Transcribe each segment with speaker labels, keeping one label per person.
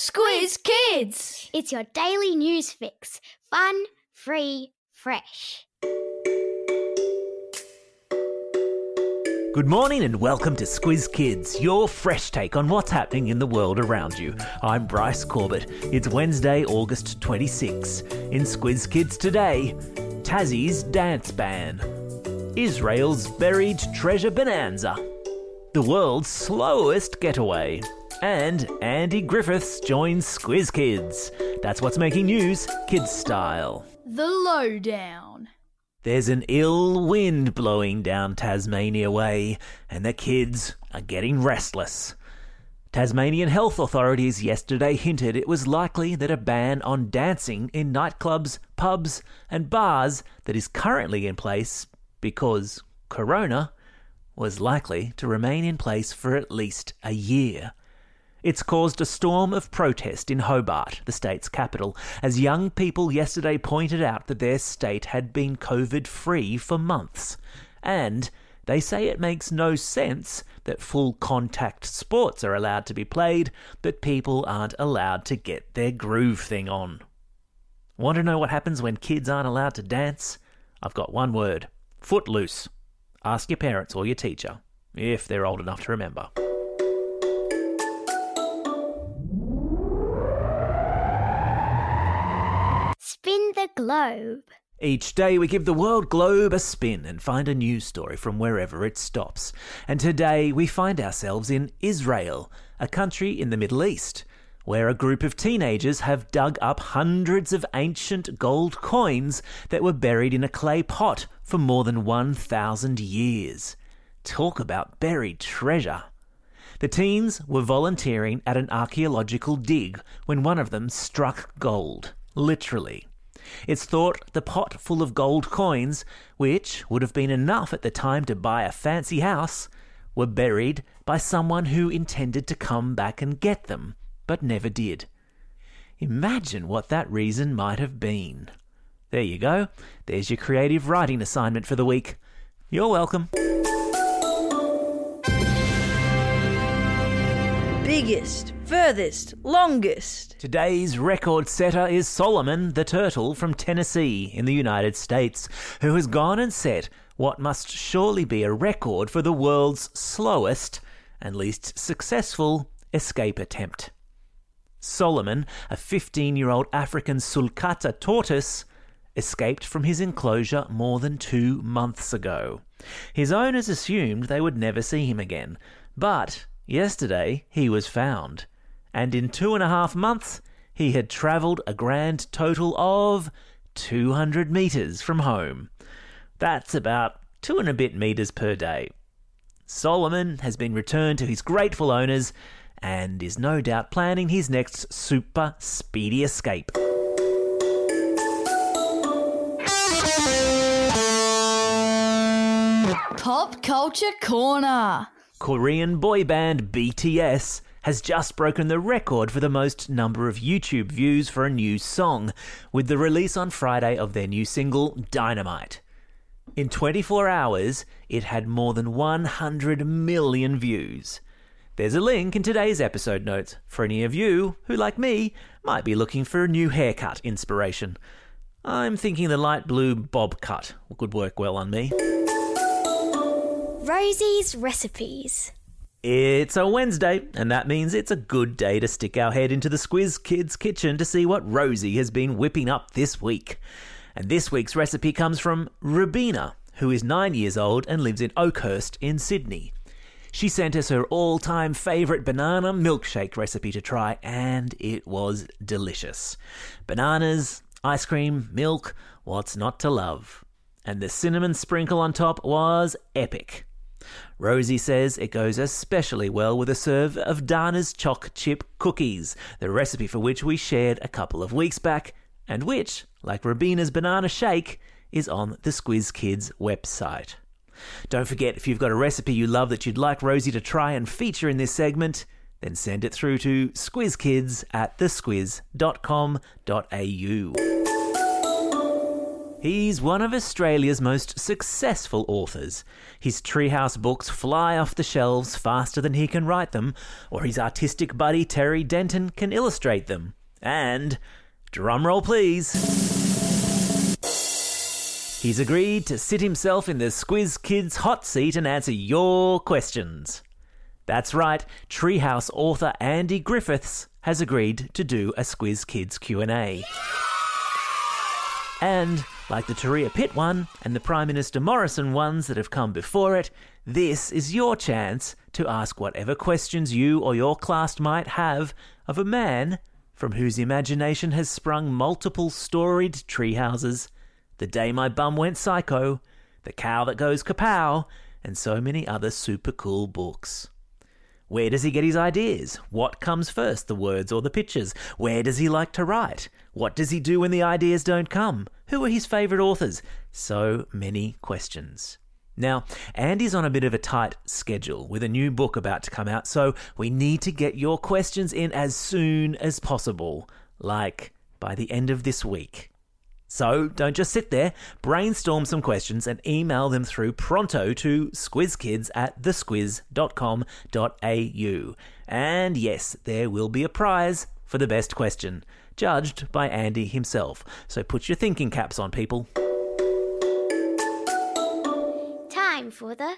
Speaker 1: Squiz Kids!
Speaker 2: It's your daily news fix. Fun, free, fresh.
Speaker 3: Good morning and welcome to Squiz Kids, your fresh take on what's happening in the world around you. I'm Bryce Corbett. It's Wednesday, August 26. In Squiz Kids today, Tassie's dance ban, Israel's buried treasure bonanza, the world's slowest getaway, and Andy Griffiths joins Squiz Kids. That's what's making news, kids style.
Speaker 1: The Lowdown.
Speaker 3: There's an ill wind blowing down Tasmania way, and the kids are getting restless. Tasmanian health authorities yesterday hinted it was likely that a ban on dancing in nightclubs, pubs, and bars that is currently in place because Corona was likely to remain in place for at least a year. It's caused a storm of protest in Hobart, the state's capital, as young people yesterday pointed out that their state had been COVID free for months. And they say it makes no sense that full contact sports are allowed to be played, but people aren't allowed to get their groove thing on. Want to know what happens when kids aren't allowed to dance? I've got one word footloose. Ask your parents or your teacher, if they're old enough to remember.
Speaker 2: The globe.
Speaker 3: Each day we give the world globe a spin and find a news story from wherever it stops. And today we find ourselves in Israel, a country in the Middle East, where a group of teenagers have dug up hundreds of ancient gold coins that were buried in a clay pot for more than 1,000 years. Talk about buried treasure. The teens were volunteering at an archaeological dig when one of them struck gold, literally. It's thought the pot full of gold coins, which would have been enough at the time to buy a fancy house, were buried by someone who intended to come back and get them, but never did. Imagine what that reason might have been. There you go. There's your creative writing assignment for the week. You're welcome.
Speaker 4: Biggest, furthest, longest.
Speaker 3: Today's record setter is Solomon the Turtle from Tennessee in the United States, who has gone and set what must surely be a record for the world's slowest and least successful escape attempt. Solomon, a 15 year old African sulcata tortoise, escaped from his enclosure more than two months ago. His owners assumed they would never see him again, but yesterday he was found, and in two and a half months he had travelled a grand total of 200 metres from home. That's about two and a bit metres per day. Solomon has been returned to his grateful owners and is no doubt planning his next super speedy escape.
Speaker 1: Pop Culture Corner.
Speaker 3: Korean boy band BTS has just broken the record for the most number of YouTube views for a new song, with the release on Friday of their new single, Dynamite. In 24 hours, it had more than 100 million views. There's a link in today's episode notes for any of you who, like me, might be looking for a new haircut inspiration. I'm thinking the light blue bob cut could work well on me.
Speaker 2: Rosie's recipes.
Speaker 3: It's a Wednesday, and that means it's a good day to stick our head into the Squiz Kids kitchen to see what Rosie has been whipping up this week. And this week's recipe comes from Rubina, who is nine years old and lives in Oakhurst in Sydney. She sent us her all time favourite banana milkshake recipe to try, and it was delicious. Bananas, ice cream, milk, what's not to love? And the cinnamon sprinkle on top was epic. Rosie says it goes especially well with a serve of Dana's choc chip cookies, the recipe for which we shared a couple of weeks back, and which, like Rubina's banana shake, is on the Squiz Kids website. Don't forget, if you've got a recipe you love that you'd like Rosie to try and feature in this segment, then send it through to squizkids at thesquiz.com.au. He's one of Australia's most successful authors. His treehouse books fly off the shelves faster than he can write them, or his artistic buddy Terry Denton can illustrate them. And, drumroll please, he's agreed to sit himself in the Squiz Kids hot seat and answer your questions. That's right, Treehouse author Andy Griffiths has agreed to do a Squiz Kids Q&A. And like the Turia Pitt one and the Prime Minister Morrison ones that have come before it, this is your chance to ask whatever questions you or your class might have of a man from whose imagination has sprung multiple storied treehouses, The Day My Bum Went Psycho, The Cow That Goes Kapow, and so many other super cool books. Where does he get his ideas? What comes first, the words or the pictures? Where does he like to write? What does he do when the ideas don't come? Who are his favourite authors? So many questions. Now, Andy's on a bit of a tight schedule with a new book about to come out, so we need to get your questions in as soon as possible, like by the end of this week. So don't just sit there, brainstorm some questions and email them through pronto to squizkids at thesquiz.com.au. And yes, there will be a prize for the best question, judged by Andy himself. So put your thinking caps on, people.
Speaker 2: Time for the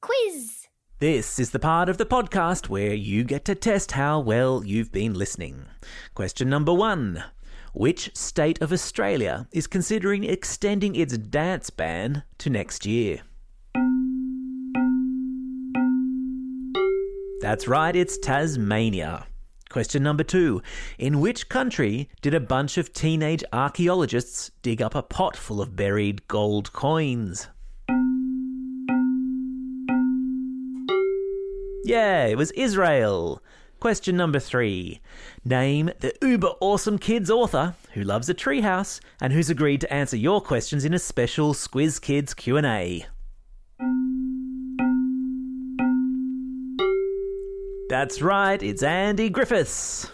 Speaker 2: quiz.
Speaker 3: This is the part of the podcast where you get to test how well you've been listening. Question number one Which state of Australia is considering extending its dance ban to next year? That's right, it's Tasmania. Question number two In which country did a bunch of teenage archaeologists dig up a pot full of buried gold coins? Yeah, it was Israel. Question number three. Name the uber awesome kids author who loves a treehouse and who's agreed to answer your questions in a special Squiz Kids Q&A. That's right, it's Andy Griffiths.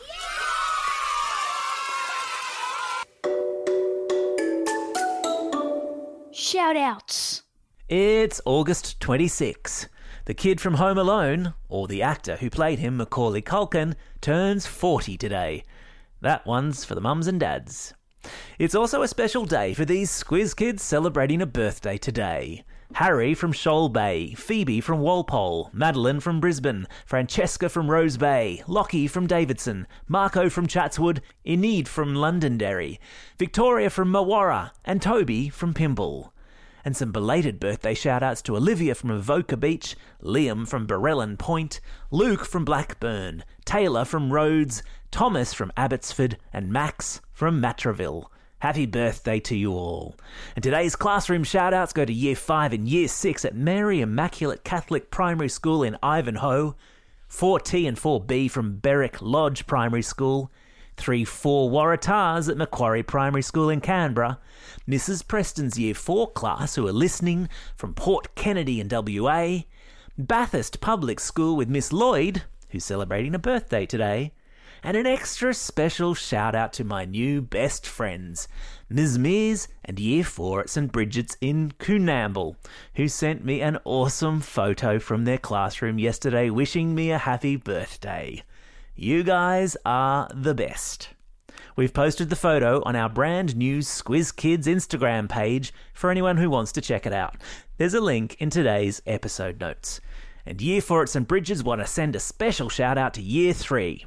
Speaker 1: Shout outs.
Speaker 3: It's August 26. The kid from Home Alone, or the actor who played him, Macaulay Culkin, turns 40 today. That one's for the mums and dads. It's also a special day for these Squiz kids celebrating a birthday today. Harry from Shoal Bay, Phoebe from Walpole, Madeline from Brisbane, Francesca from Rose Bay, Lockie from Davidson, Marco from Chatswood, Enid from Londonderry, Victoria from Mawara, and Toby from Pymble and some belated birthday shout outs to Olivia from Avoca Beach, Liam from Barellan Point, Luke from Blackburn, Taylor from Rhodes, Thomas from Abbotsford, and Max from Matraville. Happy birthday to you all. And today's classroom shout outs go to Year 5 and Year 6 at Mary Immaculate Catholic Primary School in Ivanhoe, 4T and 4B from Berwick Lodge Primary School, 3 4 Waratahs at Macquarie Primary School in Canberra, Mrs. Preston's Year 4 class who are listening from Port Kennedy in WA, Bathurst Public School with Miss Lloyd, who's celebrating a birthday today, and an extra special shout out to my new best friends, Ms. Mears and Year 4 at St. Bridget's in Coonamble, who sent me an awesome photo from their classroom yesterday wishing me a happy birthday. You guys are the best. We've posted the photo on our brand new Squiz Kids Instagram page for anyone who wants to check it out. There's a link in today's episode notes. And Year 4 at St. Bridget's want to send a special shout out to Year 3.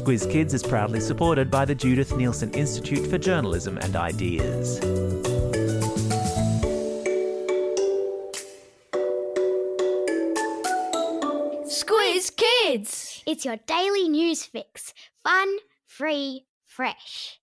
Speaker 3: Squiz Kids is proudly supported by the Judith Neilson Institute for Journalism and Ideas.
Speaker 1: Squiz Kids.
Speaker 2: It's your daily news fix. Fun, free, fresh.